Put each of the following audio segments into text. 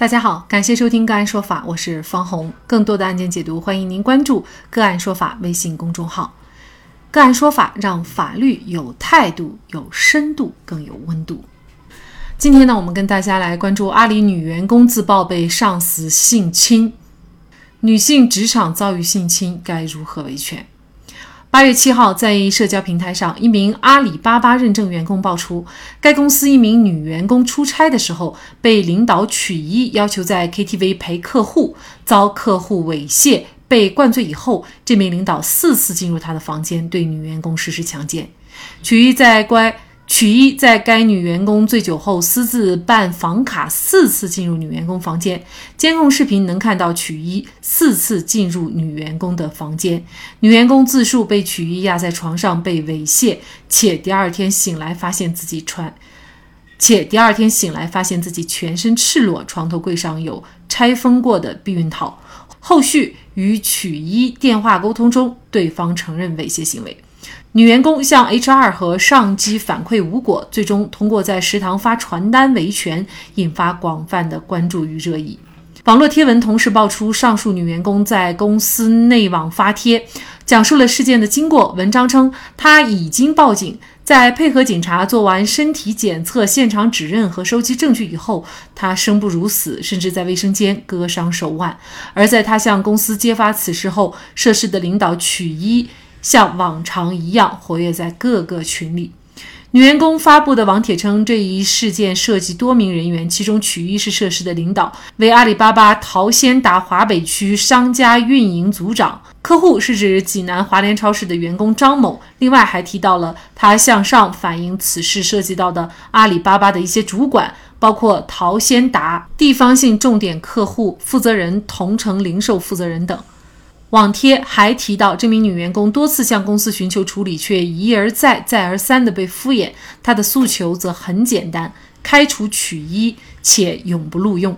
大家好，感谢收听个案说法，我是方红。更多的案件解读，欢迎您关注个案说法微信公众号。个案说法让法律有态度、有深度、更有温度。今天呢，我们跟大家来关注阿里女员工自曝被上司性侵，女性职场遭遇性侵该如何维权？八月七号，在社交平台上，一名阿里巴巴认证员工爆出，该公司一名女员工出差的时候被领导曲一要求在 KTV 陪客户，遭客户猥亵，被灌醉以后，这名领导四次进入她的房间，对女员工实施强奸。曲一在乖。曲一在该女员工醉酒后私自办房卡，四次进入女员工房间。监控视频能看到曲一四次进入女员工的房间。女员工自述被曲一压在床上被猥亵，且第二天醒来发现自己穿，且第二天醒来发现自己全身赤裸，床头柜上有拆封过的避孕套。后续与曲一电话沟通中，对方承认猥亵行为。女员工向 HR 和上级反馈无果，最终通过在食堂发传单维权，引发广泛的关注与热议。网络贴文同时爆出上述女员工在公司内网发帖，讲述了事件的经过。文章称，她已经报警，在配合警察做完身体检测、现场指认和收集证据以后，她生不如死，甚至在卫生间割伤手腕。而在她向公司揭发此事后，涉事的领导曲一。像往常一样活跃在各个群里。女员工发布的网帖称，这一事件涉及多名人员，其中曲一是涉事的领导，为阿里巴巴淘鲜达华北区商家运营组长。客户是指济南华联超市的员工张某。另外还提到了他向上反映此事涉及到的阿里巴巴的一些主管，包括淘鲜达地方性重点客户负责人、同城零售负责人等。网帖还提到，这名女员工多次向公司寻求处理，却一而再、再而三地被敷衍。她的诉求则很简单：开除曲一，且永不录用。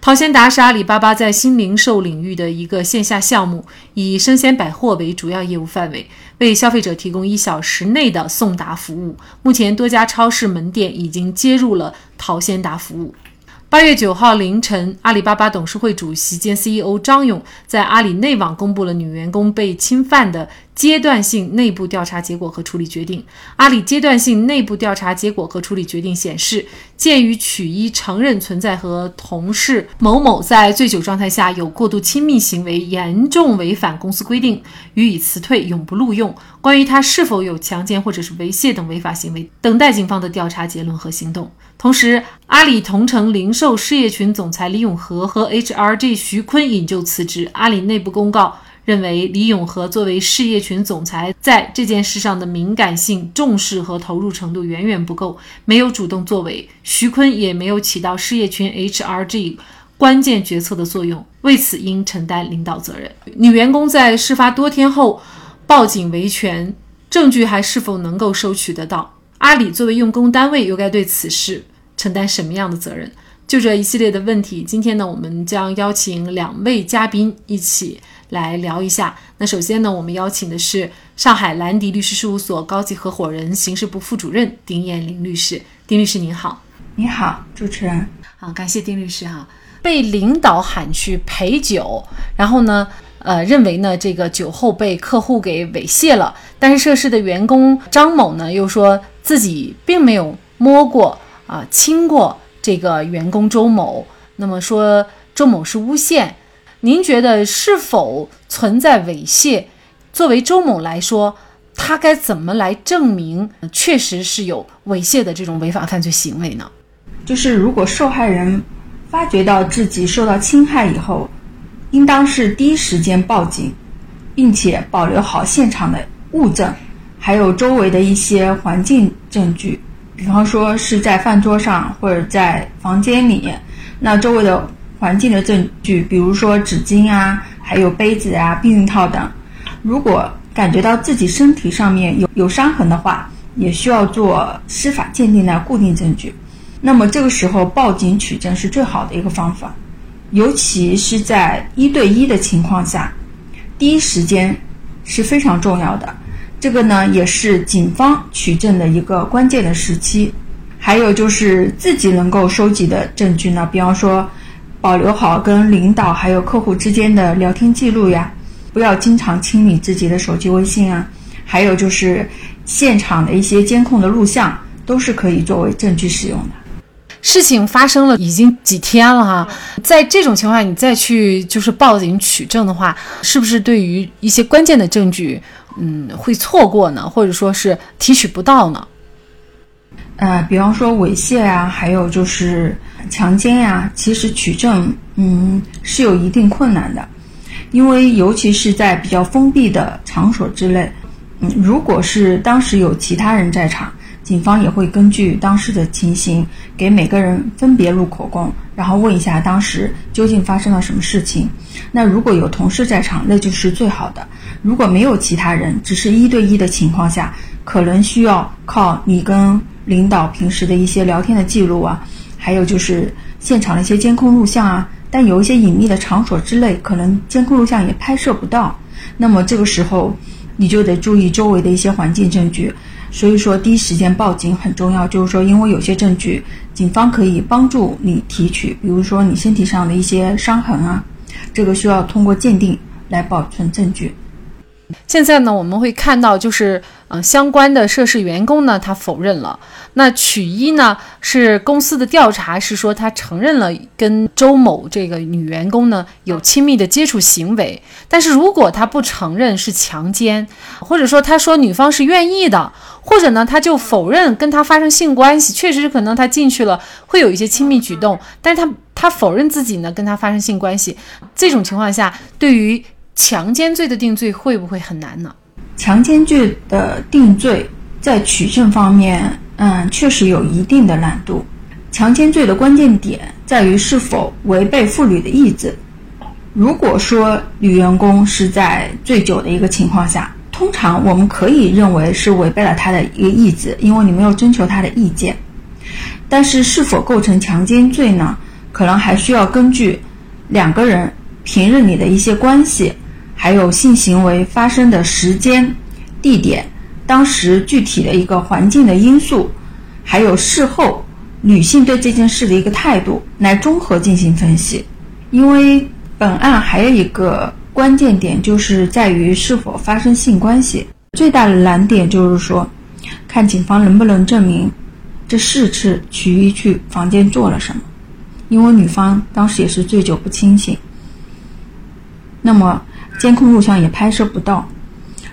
淘鲜达是阿里巴巴在新零售领域的一个线下项目，以生鲜百货为主要业务范围，为消费者提供一小时内的送达服务。目前，多家超市门店已经接入了淘鲜达服务。八月九号凌晨，阿里巴巴董事会主席兼 CEO 张勇在阿里内网公布了女员工被侵犯的。阶段性内部调查结果和处理决定。阿里阶段性内部调查结果和处理决定显示，鉴于曲一承认存在和同事某某在醉酒状态下有过度亲密行为，严重违反公司规定，予以辞退，永不录用。关于他是否有强奸或者是猥亵等违法行为，等待警方的调查结论和行动。同时，阿里同城零售事业群总裁李永和和 HRG 徐坤引咎辞职。阿里内部公告。认为李永和作为事业群总裁，在这件事上的敏感性、重视和投入程度远远不够，没有主动作为。徐坤也没有起到事业群 HRG 关键决策的作用，为此应承担领导责任。女员工在事发多天后报警维权，证据还是否能够收取得到？阿里作为用工单位，又该对此事承担什么样的责任？就这一系列的问题，今天呢，我们将邀请两位嘉宾一起。来聊一下。那首先呢，我们邀请的是上海兰迪律师事务所高级合伙人、刑事部副主任丁艳玲律师。丁律师您好，你好，主持人。好，感谢丁律师哈。被领导喊去陪酒，然后呢，呃，认为呢这个酒后被客户给猥亵了。但是涉事的员工张某呢，又说自己并没有摸过啊亲过这个员工周某。那么说周某是诬陷。您觉得是否存在猥亵？作为周某来说，他该怎么来证明确实是有猥亵的这种违法犯罪行为呢？就是如果受害人发觉到自己受到侵害以后，应当是第一时间报警，并且保留好现场的物证，还有周围的一些环境证据，比方说是在饭桌上或者在房间里，那周围的。环境的证据，比如说纸巾啊，还有杯子啊、避孕套等。如果感觉到自己身体上面有有伤痕的话，也需要做司法鉴定的固定证据。那么这个时候报警取证是最好的一个方法，尤其是在一对一的情况下，第一时间是非常重要的。这个呢，也是警方取证的一个关键的时期。还有就是自己能够收集的证据呢，比方说。保留好跟领导还有客户之间的聊天记录呀，不要经常清理自己的手机微信啊，还有就是现场的一些监控的录像，都是可以作为证据使用的。事情发生了已经几天了哈，在这种情况下，你再去就是报警取证的话，是不是对于一些关键的证据，嗯，会错过呢，或者说是提取不到呢？呃，比方说猥亵啊，还有就是强奸呀，其实取证，嗯，是有一定困难的，因为尤其是在比较封闭的场所之类，嗯，如果是当时有其他人在场。警方也会根据当时的情形，给每个人分别录口供，然后问一下当时究竟发生了什么事情。那如果有同事在场，那就是最好的；如果没有其他人，只是一对一的情况下，可能需要靠你跟领导平时的一些聊天的记录啊，还有就是现场的一些监控录像啊。但有一些隐秘的场所之类，可能监控录像也拍摄不到。那么这个时候，你就得注意周围的一些环境证据。所以说，第一时间报警很重要。就是说，因为有些证据，警方可以帮助你提取，比如说你身体上的一些伤痕啊，这个需要通过鉴定来保存证据。现在呢，我们会看到，就是呃，相关的涉事员工呢，他否认了。那曲一呢，是公司的调查是说他承认了跟周某这个女员工呢有亲密的接触行为。但是如果他不承认是强奸，或者说他说女方是愿意的，或者呢他就否认跟他发生性关系，确实可能他进去了会有一些亲密举动，但是他他否认自己呢跟他发生性关系。这种情况下，对于强奸罪的定罪会不会很难呢？强奸罪的定罪在取证方面，嗯，确实有一定的难度。强奸罪的关键点在于是否违背妇女的意志。如果说女员工是在醉酒的一个情况下，通常我们可以认为是违背了她的一个意志，因为你没有征求她的意见。但是是否构成强奸罪呢？可能还需要根据两个人平日里的一些关系。还有性行为发生的时间、地点、当时具体的一个环境的因素，还有事后女性对这件事的一个态度，来综合进行分析。因为本案还有一个关键点，就是在于是否发生性关系。最大的难点就是说，看警方能不能证明这四次曲一去房间做了什么。因为女方当时也是醉酒不清醒，那么。监控录像也拍摄不到，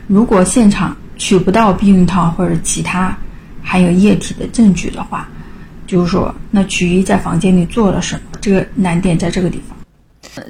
如果现场取不到避孕套或者其他含有液体的证据的话，就是说，那曲一在房间里做了什么？这个难点在这个地方。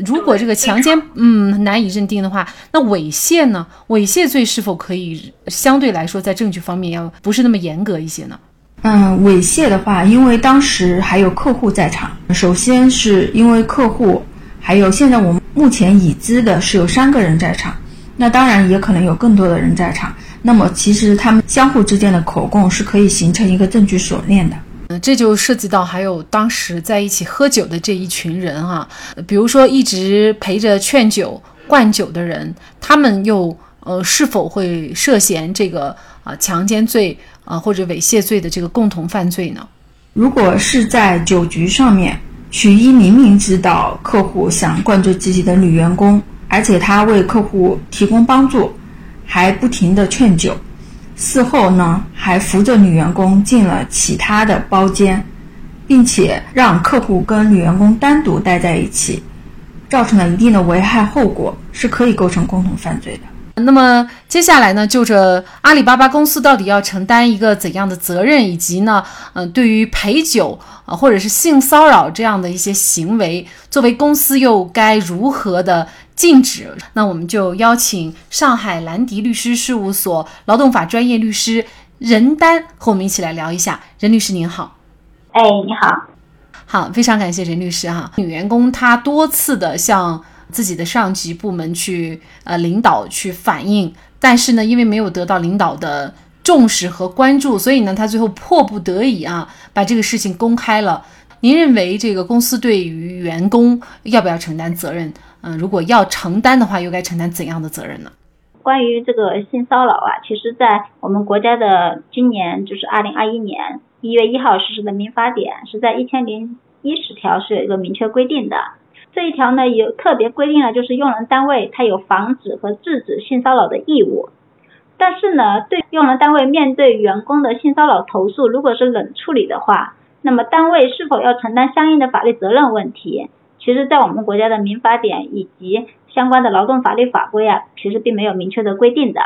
如果这个强奸嗯难以认定的话，那猥亵呢？猥亵罪是否可以相对来说在证据方面要不是那么严格一些呢？嗯，猥亵的话，因为当时还有客户在场，首先是因为客户。还有，现在我们目前已知的是有三个人在场，那当然也可能有更多的人在场。那么，其实他们相互之间的口供是可以形成一个证据锁链的。嗯，这就涉及到还有当时在一起喝酒的这一群人哈，比如说一直陪着劝酒、灌酒的人，他们又呃是否会涉嫌这个啊强奸罪啊或者猥亵罪的这个共同犯罪呢？如果是在酒局上面。许一明明知道客户想灌醉自己的女员工，而且他为客户提供帮助，还不停的劝酒，事后呢还扶着女员工进了其他的包间，并且让客户跟女员工单独待在一起，造成了一定的危害后果，是可以构成共同犯罪的。那么接下来呢，就着阿里巴巴公司到底要承担一个怎样的责任，以及呢，嗯，对于陪酒啊或者是性骚扰这样的一些行为，作为公司又该如何的禁止？那我们就邀请上海兰迪律师事务所劳动法专业律师任丹和我们一起来聊一下。任律师您好，哎，你好，好，非常感谢任律师哈。女员工她多次的向。自己的上级部门去呃领导去反映，但是呢，因为没有得到领导的重视和关注，所以呢，他最后迫不得已啊，把这个事情公开了。您认为这个公司对于员工要不要承担责任？嗯，如果要承担的话，又该承担怎样的责任呢？关于这个性骚扰啊，其实，在我们国家的今年就是二零二一年一月一号实施的民法典，是在一千零一十条是有一个明确规定的。这一条呢有特别规定了，就是用人单位它有防止和制止性骚扰的义务。但是呢，对用人单位面对员工的性骚扰投诉，如果是冷处理的话，那么单位是否要承担相应的法律责任问题，其实，在我们国家的民法典以及相关的劳动法律法规啊，其实并没有明确的规定的。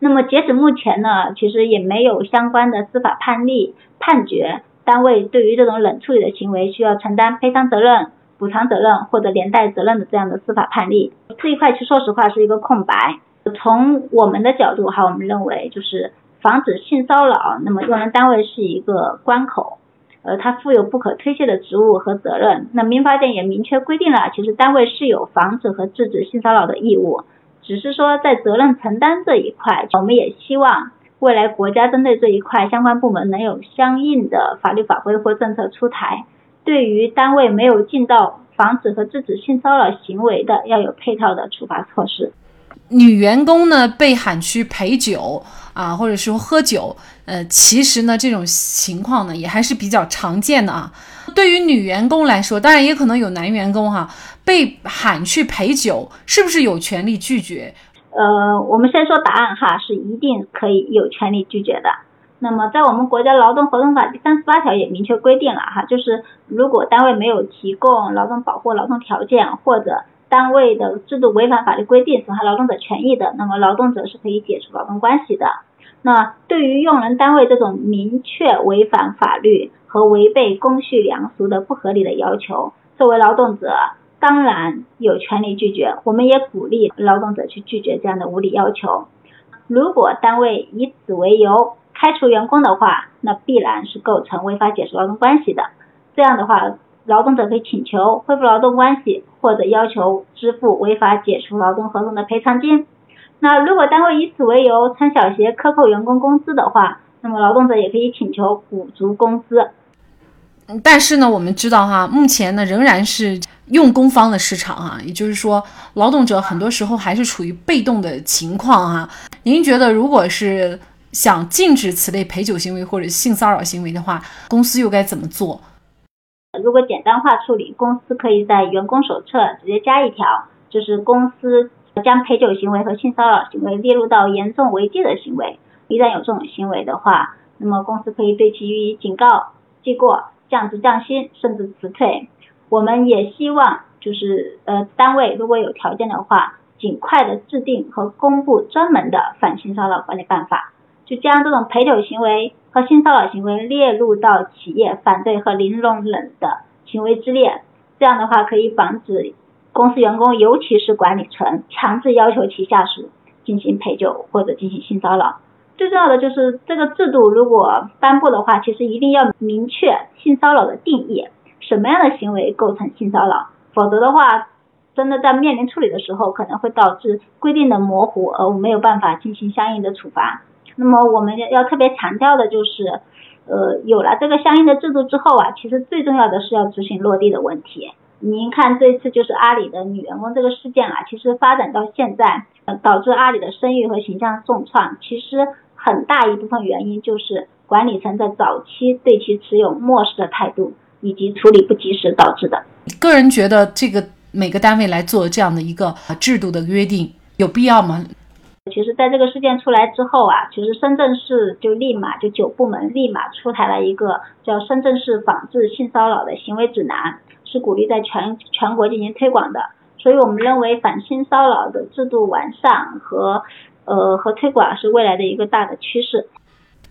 那么截止目前呢，其实也没有相关的司法判例判决，单位对于这种冷处理的行为需要承担赔偿责任、补偿责任或者连带责任的这样的司法判例。这一块其实说实话是一个空白。从我们的角度哈，我们认为就是防止性骚扰，那么用人单位是一个关口，呃，它负有不可推卸的职务和责任。那民法典也明确规定了，其实单位是有防止和制止性骚扰的义务。只是说，在责任承担这一块，我们也希望未来国家针对这一块相关部门能有相应的法律法规或政策出台。对于单位没有尽到防止和制止性骚扰行为的，要有配套的处罚措施。女员工呢被喊去陪酒啊，或者说喝酒，呃，其实呢这种情况呢也还是比较常见的啊。对于女员工来说，当然也可能有男员工哈，被喊去陪酒，是不是有权利拒绝？呃，我们先说答案哈，是一定可以有权利拒绝的。那么在我们国家劳动合同法第三十八条也明确规定了哈，就是如果单位没有提供劳动保护劳动条件，或者单位的制度违反法律规定，损害劳动者权益的，那么劳动者是可以解除劳动关系的。那对于用人单位这种明确违反法律和违背公序良俗的不合理的要求，作为劳动者当然有权利拒绝。我们也鼓励劳动者去拒绝这样的无理要求。如果单位以此为由开除员工的话，那必然是构成违法解除劳动关系的。这样的话，劳动者可以请求恢复劳动关系，或者要求支付违法解除劳动合同的赔偿金。那如果单位以此为由穿小鞋克扣员工工资的话，那么劳动者也可以请求补足工资。嗯但是呢，我们知道哈，目前呢仍然是用工方的市场啊，也就是说，劳动者很多时候还是处于被动的情况啊。您觉得，如果是想禁止此类陪酒行为或者性骚扰行为的话，公司又该怎么做？如果简单化处理，公司可以在员工手册直接加一条，就是公司。将陪酒行为和性骚扰行为列入到严重违纪的行为，一旦有这种行为的话，那么公司可以对其予以警告、记过、降职降薪，甚至辞退。我们也希望就是呃单位如果有条件的话，尽快的制定和公布专门的反性骚扰管理办法，就将这种陪酒行为和性骚扰行为列入到企业反对和零容忍的行为之列。这样的话可以防止。公司员工，尤其是管理层，强制要求其下属进行陪酒或者进行性骚扰。最重要的就是这个制度如果颁布的话，其实一定要明确性骚扰的定义，什么样的行为构成性骚扰，否则的话，真的在面临处理的时候，可能会导致规定的模糊，而没有办法进行相应的处罚。那么我们要特别强调的就是，呃，有了这个相应的制度之后啊，其实最重要的是要执行落地的问题。您看，这次就是阿里的女员工这个事件啊，其实发展到现在，呃导致阿里的声誉和形象重创。其实很大一部分原因就是管理层在早期对其持有漠视的态度，以及处理不及时导致的。个人觉得，这个每个单位来做这样的一个制度的约定，有必要吗？其实，在这个事件出来之后啊，其实深圳市就立马就九部门立马出台了一个叫《深圳市仿制性骚扰的行为指南》。是鼓励在全全国进行推广的，所以我们认为反性骚扰的制度完善和呃和推广是未来的一个大的趋势。